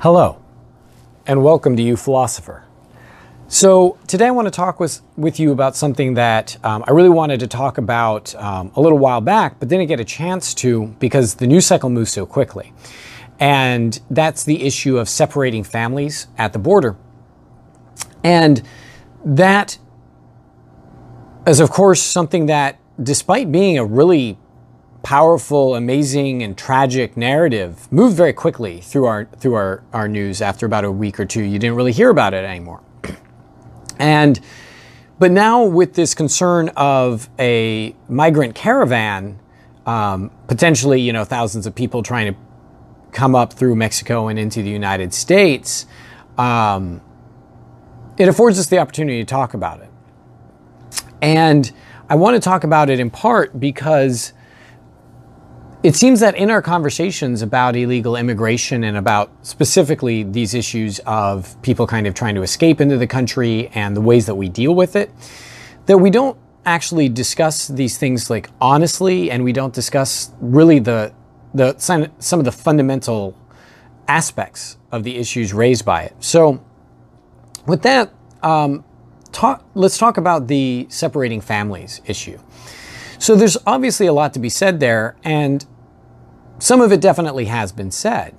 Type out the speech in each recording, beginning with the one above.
Hello, and welcome to uPhilosopher. So, today I want to talk with, with you about something that um, I really wanted to talk about um, a little while back, but didn't get a chance to because the news cycle moves so quickly. And that's the issue of separating families at the border. And that is, of course, something that, despite being a really powerful, amazing, and tragic narrative moved very quickly through our through our, our news after about a week or two. You didn't really hear about it anymore. And but now with this concern of a migrant caravan, um, potentially, you know, thousands of people trying to come up through Mexico and into the United States, um, it affords us the opportunity to talk about it. And I want to talk about it in part because it seems that in our conversations about illegal immigration and about specifically these issues of people kind of trying to escape into the country and the ways that we deal with it, that we don't actually discuss these things like honestly and we don't discuss really the the some of the fundamental aspects of the issues raised by it. So with that, um, talk, let's talk about the separating families issue. So there's obviously a lot to be said there, and some of it definitely has been said,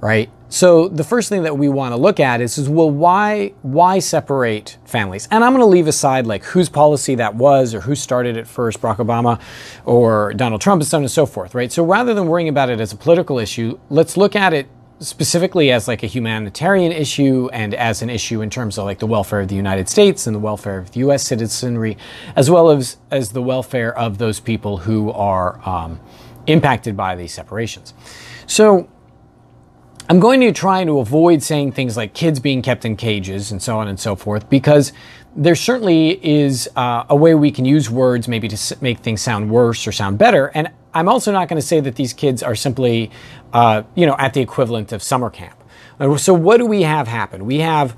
right? So the first thing that we want to look at is, is well, why why separate families? And I'm going to leave aside like whose policy that was or who started it first, Barack Obama or Donald Trump, and so on and so forth, right? So rather than worrying about it as a political issue, let's look at it specifically as like a humanitarian issue and as an issue in terms of like the welfare of the United States and the welfare of the U.S. citizenry, as well as as the welfare of those people who are um, impacted by these separations. So. I'm going to try to avoid saying things like kids being kept in cages and so on and so forth because there certainly is uh, a way we can use words maybe to make things sound worse or sound better. And I'm also not going to say that these kids are simply, uh, you know, at the equivalent of summer camp. So what do we have happen? We have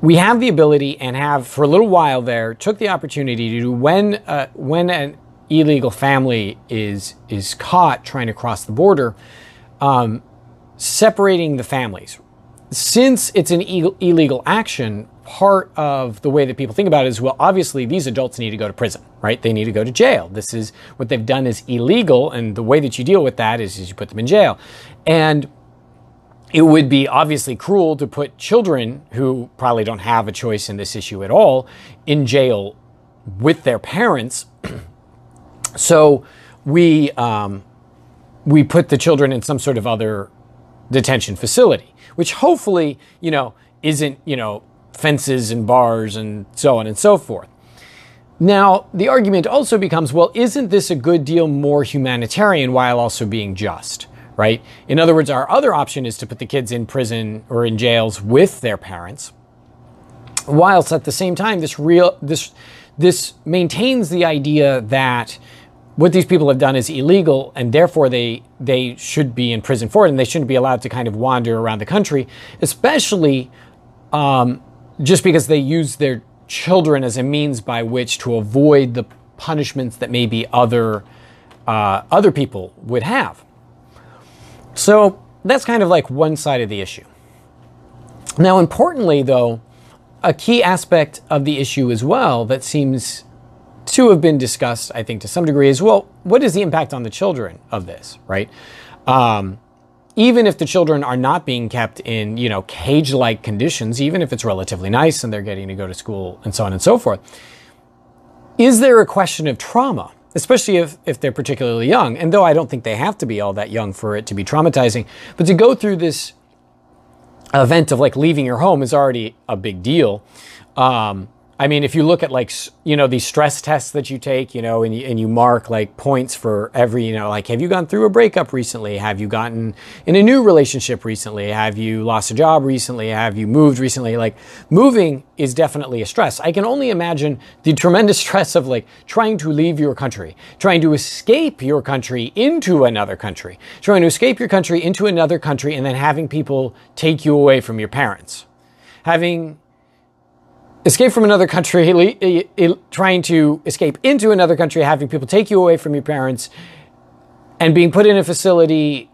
we have the ability and have for a little while there took the opportunity to do when uh, when an illegal family is is caught trying to cross the border, um, separating the families. Since it's an illegal action, part of the way that people think about it is well, obviously, these adults need to go to prison, right? They need to go to jail. This is what they've done is illegal, and the way that you deal with that is, is you put them in jail. And it would be obviously cruel to put children who probably don't have a choice in this issue at all in jail with their parents. so we um, we put the children in some sort of other detention facility, which hopefully you know isn't you know fences and bars and so on and so forth. Now, the argument also becomes well, isn't this a good deal more humanitarian while also being just, right? In other words, our other option is to put the kids in prison or in jails with their parents, whilst at the same time, this real this this maintains the idea that what these people have done is illegal and therefore they they should be in prison for it and they shouldn't be allowed to kind of wander around the country, especially um, just because they use their children as a means by which to avoid the punishments that maybe other uh, other people would have. So that's kind of like one side of the issue. Now, importantly, though, a key aspect of the issue as well that seems to have been discussed, I think, to some degree, is well, what is the impact on the children of this, right? Um, even if the children are not being kept in, you know, cage-like conditions, even if it's relatively nice and they're getting to go to school and so on and so forth, is there a question of trauma? Especially if, if they're particularly young. And though I don't think they have to be all that young for it to be traumatizing, but to go through this event of like leaving your home is already a big deal. Um, I mean, if you look at like, you know, these stress tests that you take, you know, and you, and you mark like points for every, you know, like, have you gone through a breakup recently? Have you gotten in a new relationship recently? Have you lost a job recently? Have you moved recently? Like, moving is definitely a stress. I can only imagine the tremendous stress of like trying to leave your country, trying to escape your country into another country, trying to escape your country into another country, and then having people take you away from your parents. Having escape from another country, trying to escape into another country, having people take you away from your parents, and being put in a facility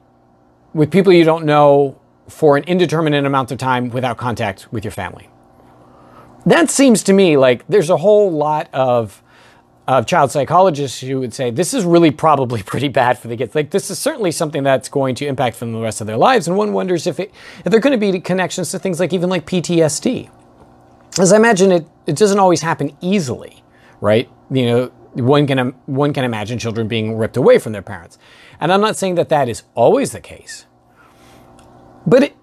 with people you don't know for an indeterminate amount of time without contact with your family. That seems to me like there's a whole lot of of child psychologists who would say this is really probably pretty bad for the kids. Like this is certainly something that's going to impact them the rest of their lives, and one wonders if it if there are going to be connections to things like even like PTSD. As I imagine it, it doesn't always happen easily, right? You know, one can one can imagine children being ripped away from their parents, and I'm not saying that that is always the case, but it,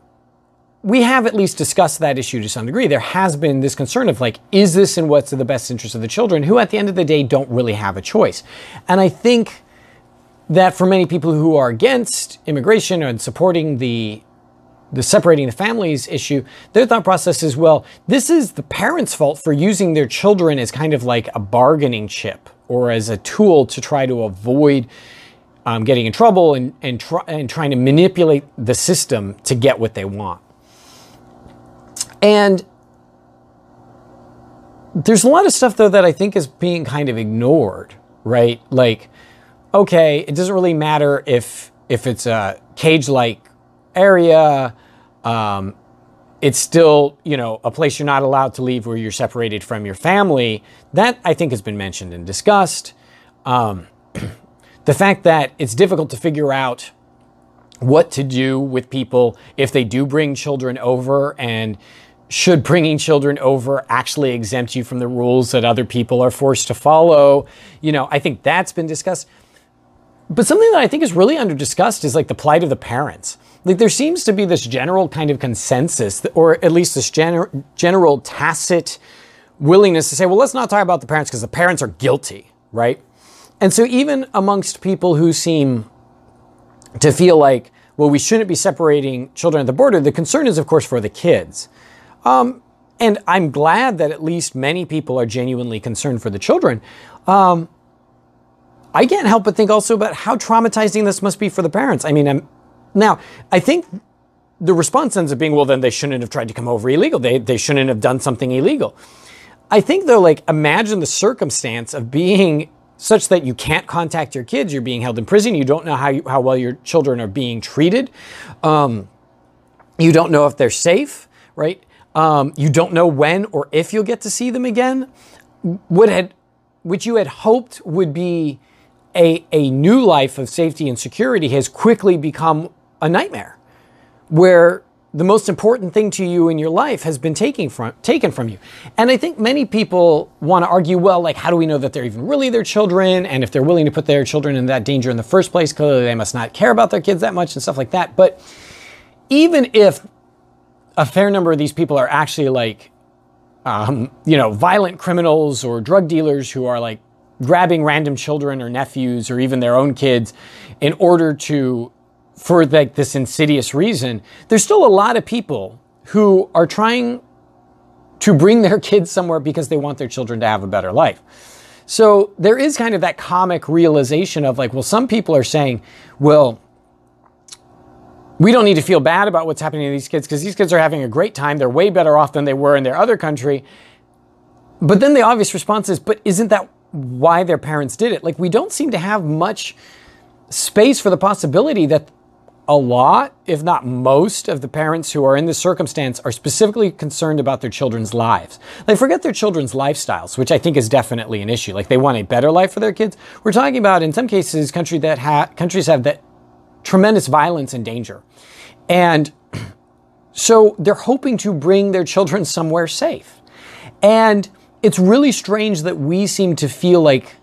we have at least discussed that issue to some degree. There has been this concern of like, is this in what's in the best interest of the children, who at the end of the day don't really have a choice. And I think that for many people who are against immigration and supporting the the separating the families issue, their thought process is, well, this is the parents' fault for using their children as kind of like a bargaining chip or as a tool to try to avoid um, getting in trouble and, and, and trying to manipulate the system to get what they want. And there's a lot of stuff though that I think is being kind of ignored, right? Like, okay, it doesn't really matter if if it's a cage-like area. Um, it's still, you know, a place you're not allowed to leave where you're separated from your family. That I think has been mentioned and discussed. Um, the fact that it's difficult to figure out what to do with people if they do bring children over and should bringing children over actually exempt you from the rules that other people are forced to follow? You know, I think that's been discussed. But something that I think is really under discussed is like the plight of the parents. Like there seems to be this general kind of consensus, or at least this gener- general tacit willingness to say, well, let's not talk about the parents because the parents are guilty, right? And so even amongst people who seem to feel like, well, we shouldn't be separating children at the border, the concern is, of course, for the kids. Um, and I'm glad that at least many people are genuinely concerned for the children. Um, I can't help but think also about how traumatizing this must be for the parents. I mean, I'm, now, I think the response ends up being, well, then they shouldn't have tried to come over illegal. They, they shouldn't have done something illegal. I think, though, like, imagine the circumstance of being such that you can't contact your kids, you're being held in prison, you don't know how, you, how well your children are being treated, um, you don't know if they're safe, right? Um, you don't know when or if you'll get to see them again. What had, which you had hoped would be a, a new life of safety and security has quickly become a nightmare where the most important thing to you in your life has been taken from, taken from you. And I think many people want to argue, well, like, how do we know that they're even really their children? And if they're willing to put their children in that danger in the first place, clearly they must not care about their kids that much and stuff like that. But even if a fair number of these people are actually like, um, you know, violent criminals or drug dealers who are like grabbing random children or nephews or even their own kids in order to, for like this insidious reason. There's still a lot of people who are trying to bring their kids somewhere because they want their children to have a better life. So there is kind of that comic realization of like, well, some people are saying, well, we don't need to feel bad about what's happening to these kids because these kids are having a great time. They're way better off than they were in their other country. But then the obvious response is, but isn't that why their parents did it? Like, we don't seem to have much space for the possibility that a lot, if not most, of the parents who are in this circumstance are specifically concerned about their children's lives. They forget their children's lifestyles, which I think is definitely an issue. Like they want a better life for their kids. We're talking about, in some cases, country that ha- countries have that tremendous violence and danger. And so they're hoping to bring their children somewhere safe. And it's really strange that we seem to feel like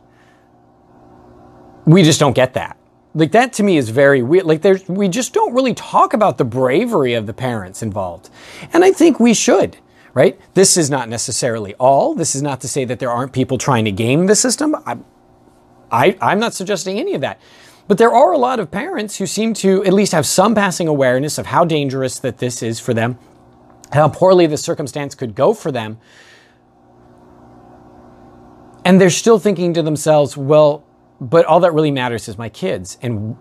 we just don't get that. Like that to me is very weird. Like there's we just don't really talk about the bravery of the parents involved. And I think we should, right? This is not necessarily all. This is not to say that there aren't people trying to game the system. I, I I'm not suggesting any of that. But there are a lot of parents who seem to at least have some passing awareness of how dangerous that this is for them, how poorly the circumstance could go for them. And they're still thinking to themselves, well, but all that really matters is my kids. And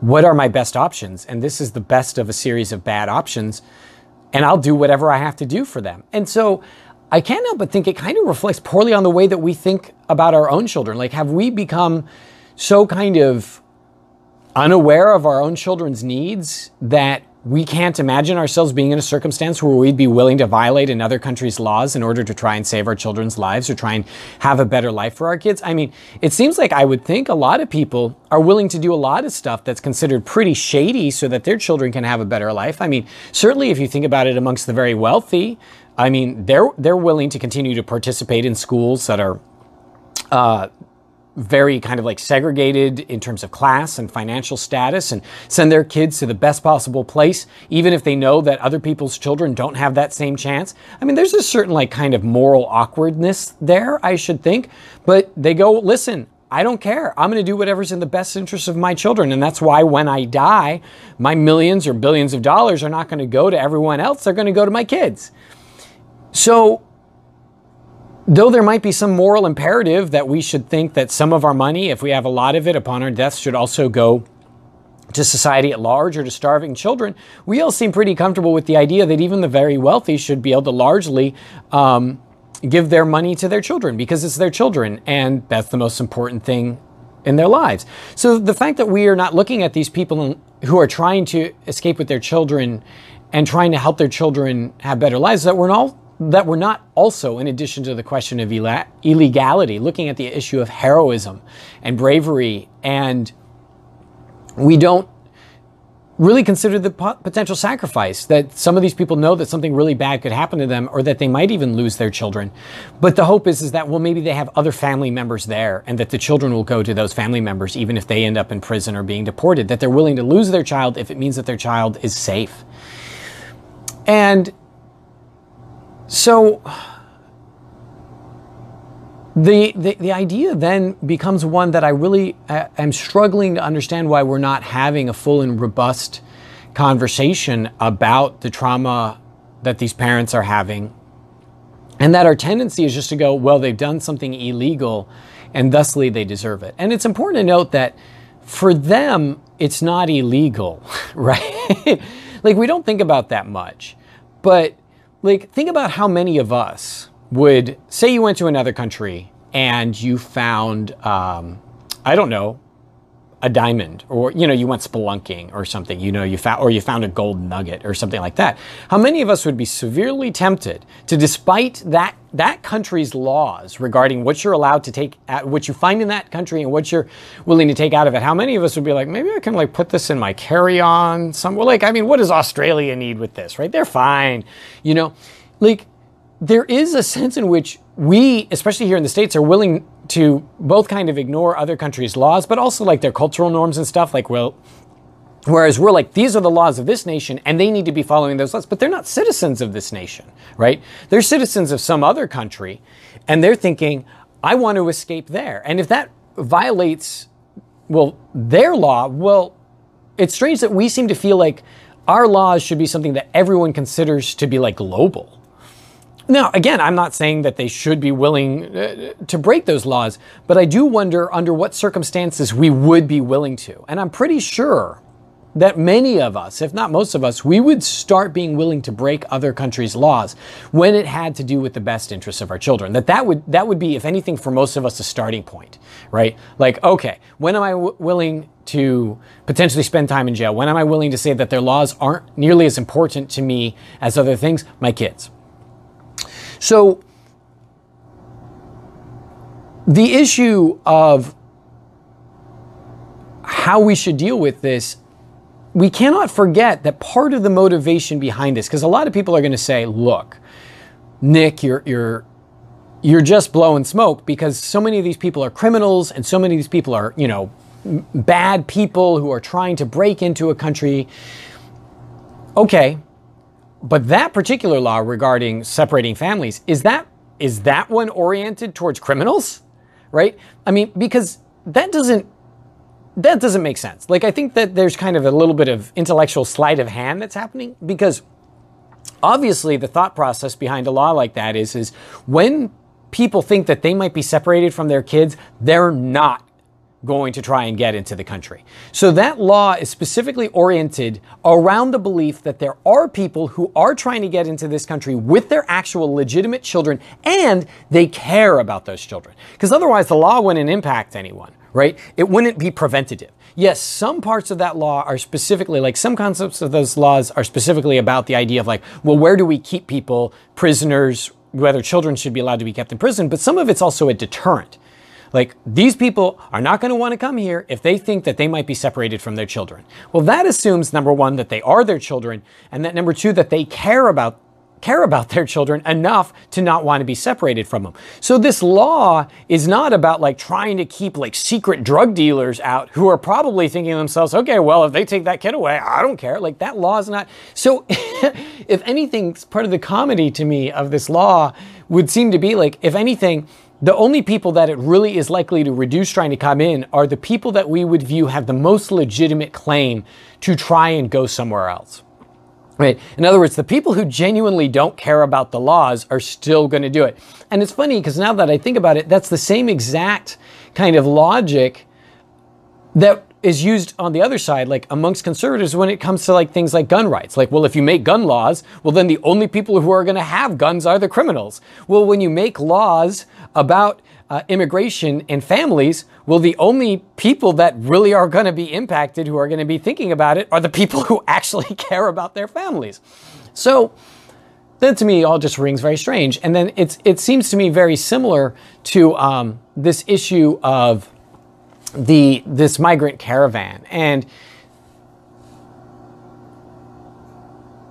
what are my best options? And this is the best of a series of bad options. And I'll do whatever I have to do for them. And so I can't help but think it kind of reflects poorly on the way that we think about our own children. Like, have we become so kind of unaware of our own children's needs that we can't imagine ourselves being in a circumstance where we'd be willing to violate another country's laws in order to try and save our children's lives or try and have a better life for our kids. I mean, it seems like I would think a lot of people are willing to do a lot of stuff that's considered pretty shady so that their children can have a better life. I mean, certainly if you think about it amongst the very wealthy, I mean, they're they're willing to continue to participate in schools that are uh, very kind of like segregated in terms of class and financial status and send their kids to the best possible place, even if they know that other people's children don't have that same chance. I mean, there's a certain like kind of moral awkwardness there, I should think, but they go, listen, I don't care. I'm going to do whatever's in the best interest of my children. And that's why when I die, my millions or billions of dollars are not going to go to everyone else. They're going to go to my kids. So though there might be some moral imperative that we should think that some of our money, if we have a lot of it upon our death, should also go to society at large or to starving children, we all seem pretty comfortable with the idea that even the very wealthy should be able to largely um, give their money to their children because it's their children and that's the most important thing in their lives. So the fact that we are not looking at these people who are trying to escape with their children and trying to help their children have better lives, that we're all that we're not also, in addition to the question of illegality, looking at the issue of heroism and bravery, and we don't really consider the potential sacrifice that some of these people know that something really bad could happen to them or that they might even lose their children. But the hope is, is that, well, maybe they have other family members there and that the children will go to those family members even if they end up in prison or being deported, that they're willing to lose their child if it means that their child is safe. And so the, the, the idea then becomes one that I really uh, am struggling to understand why we're not having a full and robust conversation about the trauma that these parents are having. And that our tendency is just to go, well, they've done something illegal and thusly they deserve it. And it's important to note that for them, it's not illegal, right? like we don't think about that much. But like, think about how many of us would say you went to another country and you found, um, I don't know, a diamond, or you know, you went spelunking or something. You know, you found, or you found a gold nugget or something like that. How many of us would be severely tempted to, despite that that country's laws regarding what you're allowed to take, at what you find in that country, and what you're willing to take out of it? How many of us would be like, maybe I can like put this in my carry-on somewhere? Like, I mean, what does Australia need with this? Right? They're fine. You know, like there is a sense in which we, especially here in the States, are willing to both kind of ignore other countries' laws, but also like their cultural norms and stuff. Like, well, whereas we're like, these are the laws of this nation and they need to be following those laws, but they're not citizens of this nation, right? They're citizens of some other country and they're thinking, I want to escape there. And if that violates, well, their law, well, it's strange that we seem to feel like our laws should be something that everyone considers to be like global now, again, I'm not saying that they should be willing uh, to break those laws, but I do wonder under what circumstances we would be willing to. And I'm pretty sure that many of us, if not most of us, we would start being willing to break other countries' laws when it had to do with the best interests of our children. That that would that would be, if anything, for most of us, a starting point, right? Like, okay, when am I w- willing to potentially spend time in jail? When am I willing to say that their laws aren't nearly as important to me as other things? My kids. So, the issue of how we should deal with this, we cannot forget that part of the motivation behind this, because a lot of people are going to say, look, Nick, you're, you're, you're just blowing smoke because so many of these people are criminals and so many of these people are, you know, bad people who are trying to break into a country. Okay, but that particular law regarding separating families, is that is that one oriented towards criminals? Right? I mean, because that doesn't that doesn't make sense. Like I think that there's kind of a little bit of intellectual sleight of hand that's happening because obviously the thought process behind a law like that is is when people think that they might be separated from their kids, they're not going to try and get into the country. So that law is specifically oriented around the belief that there are people who are trying to get into this country with their actual legitimate children and they care about those children. Because otherwise the law wouldn't impact anyone, right? It wouldn't be preventative. yes, some parts of that law are specifically like some concepts of those laws are specifically about the idea of like, well, where do we keep people, prisoners, whether children should be allowed to be kept in prison, but some of it's also a deterrent. Like, these people are not going to want to come here if they think that they might be separated from their children. Well, that assumes, number one, that they are their children, and that number two, that they care about care about their children enough to not want to be separated from them. So this law is not about like trying to keep like secret drug dealers out who are probably thinking to themselves, okay, well, if they take that kid away, I don't care. Like that law is not. So if anything, part of the comedy to me of this law would seem to be like, if anything, the only people that it really is likely to reduce trying to come in are the people that we would view have the most legitimate claim to try and go somewhere else. Right. In other words, the people who genuinely don't care about the laws are still going to do it. And it's funny because now that I think about it, that's the same exact kind of logic that is used on the other side, like amongst conservatives when it comes to like things like gun rights. Like, well, if you make gun laws, well, then the only people who are going to have guns are the criminals. Well, when you make laws about uh, immigration and families, well, the only people that really are going to be impacted, who are going to be thinking about it, are the people who actually care about their families. So that to me all just rings very strange. And then it's it seems to me very similar to um, this issue of the this migrant caravan and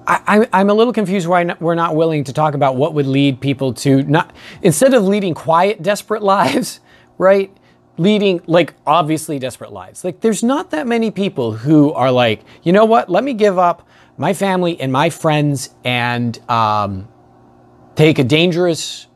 I, am a little confused why we're not willing to talk about what would lead people to not, instead of leading quiet, desperate lives, right? Leading like obviously desperate lives. Like there's not that many people who are like, you know what? Let me give up my family and my friends and um, take a dangerous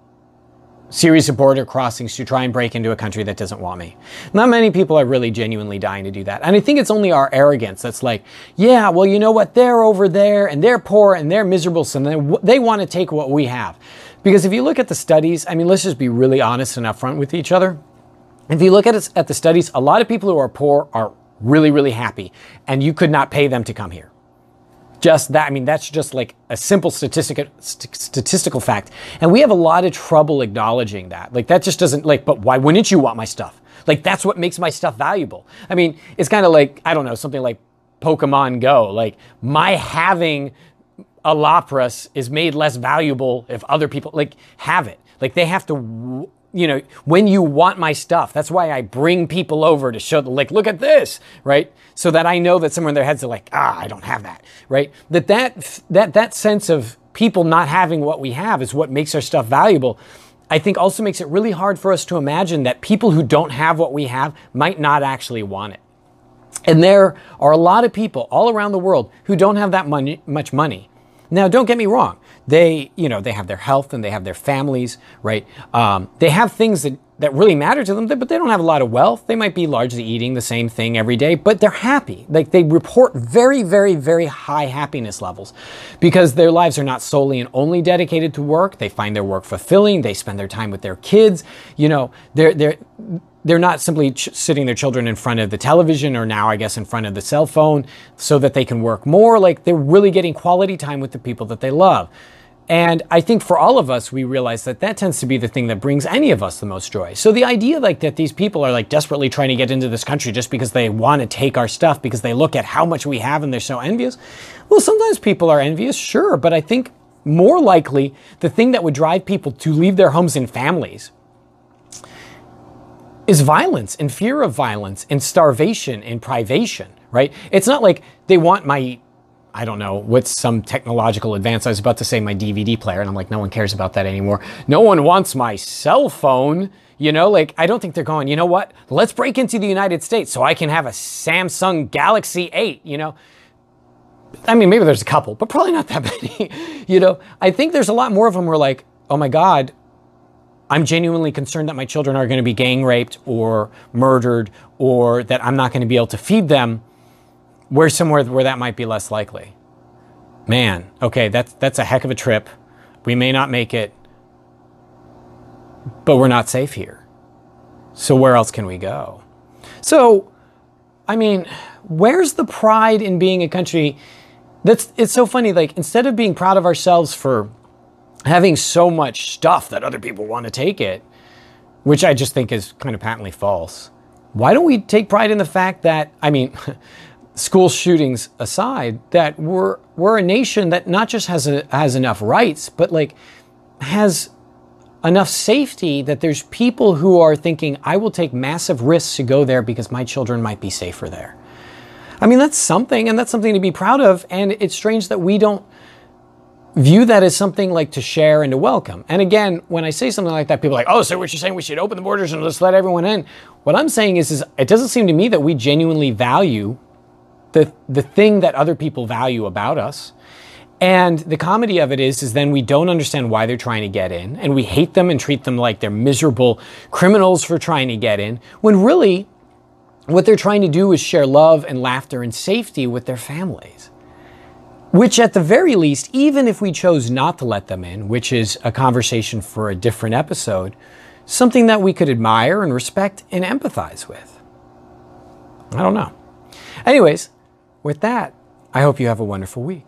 series of border crossings to try and break into a country that doesn't want me. Not many people are really genuinely dying to do that. And I think it's only our arrogance that's like, yeah, well, you know what? They're over there and they're poor and they're miserable, so they, they want to take what we have. Because if you look at the studies, I mean, let's just be really honest and upfront with each other. If you look at, at the studies, a lot of people who are poor are really, really happy, and you could not pay them to come here just that. I mean, that's just like a simple statistic, st- statistical fact. And we have a lot of trouble acknowledging that. Like, that just doesn't, like, but why wouldn't you want my stuff? Like, that's what makes my stuff valuable. I mean, it's kind of like, I don't know, something like Pokemon Go. Like, my having a Lapras is made less valuable if other people, like, have it. Like, they have to you know, when you want my stuff. That's why I bring people over to show the like, look at this, right? So that I know that somewhere in their heads are like, ah, I don't have that, right? That that that that sense of people not having what we have is what makes our stuff valuable. I think also makes it really hard for us to imagine that people who don't have what we have might not actually want it. And there are a lot of people all around the world who don't have that money, much money. Now, don't get me wrong they, you know, they have their health and they have their families, right? Um, they have things that, that really matter to them, but they don't have a lot of wealth. They might be largely eating the same thing every day, but they're happy. Like they report very, very, very high happiness levels because their lives are not solely and only dedicated to work. They find their work fulfilling. They spend their time with their kids. You know, they're, they're, they're not simply ch- sitting their children in front of the television or now, I guess, in front of the cell phone so that they can work more. Like they're really getting quality time with the people that they love. And I think for all of us, we realize that that tends to be the thing that brings any of us the most joy. So the idea like that these people are like desperately trying to get into this country just because they want to take our stuff because they look at how much we have and they're so envious. Well, sometimes people are envious, sure, but I think more likely the thing that would drive people to leave their homes and families is violence and fear of violence and starvation and privation, right? It's not like they want my I don't know, what's some technological advance. I was about to say my DVD player, and I'm like, no one cares about that anymore. No one wants my cell phone. You know, like, I don't think they're going, you know what? Let's break into the United States so I can have a Samsung Galaxy 8, you know? I mean, maybe there's a couple, but probably not that many. you know, I think there's a lot more of them who are like, oh my God, I'm genuinely concerned that my children are going to be gang raped or murdered or that I'm not going to be able to feed them Where's somewhere where that might be less likely? Man, okay, that's that's a heck of a trip. We may not make it, but we're not safe here. So where else can we go? So, I mean, where's the pride in being a country that's it's so funny like instead of being proud of ourselves for having so much stuff that other people want to take it, which I just think is kind of patently false why don't we take pride in the fact that, I mean, school shootings aside, that we're, we're a nation that not just has, a, has enough rights, but like has enough safety that there's people who are thinking, I will take massive risks to go there because my children might be safer there. I mean, that's something, and that's something to be proud of. And it's strange that we don't view that as something like to share and to welcome. And again, when I say something like that, people are like, oh, so what you're saying we should open the borders and just let everyone in. What I'm saying is, is it doesn't seem to me that we genuinely value the, the thing that other people value about us. And the comedy of it is, is then we don't understand why they're trying to get in, and we hate them and treat them like they're miserable criminals for trying to get in, when really what they're trying to do is share love and laughter and safety with their families. Which, at the very least, even if we chose not to let them in, which is a conversation for a different episode, something that we could admire and respect and empathize with. I don't know. Anyways, with that, I hope you have a wonderful week.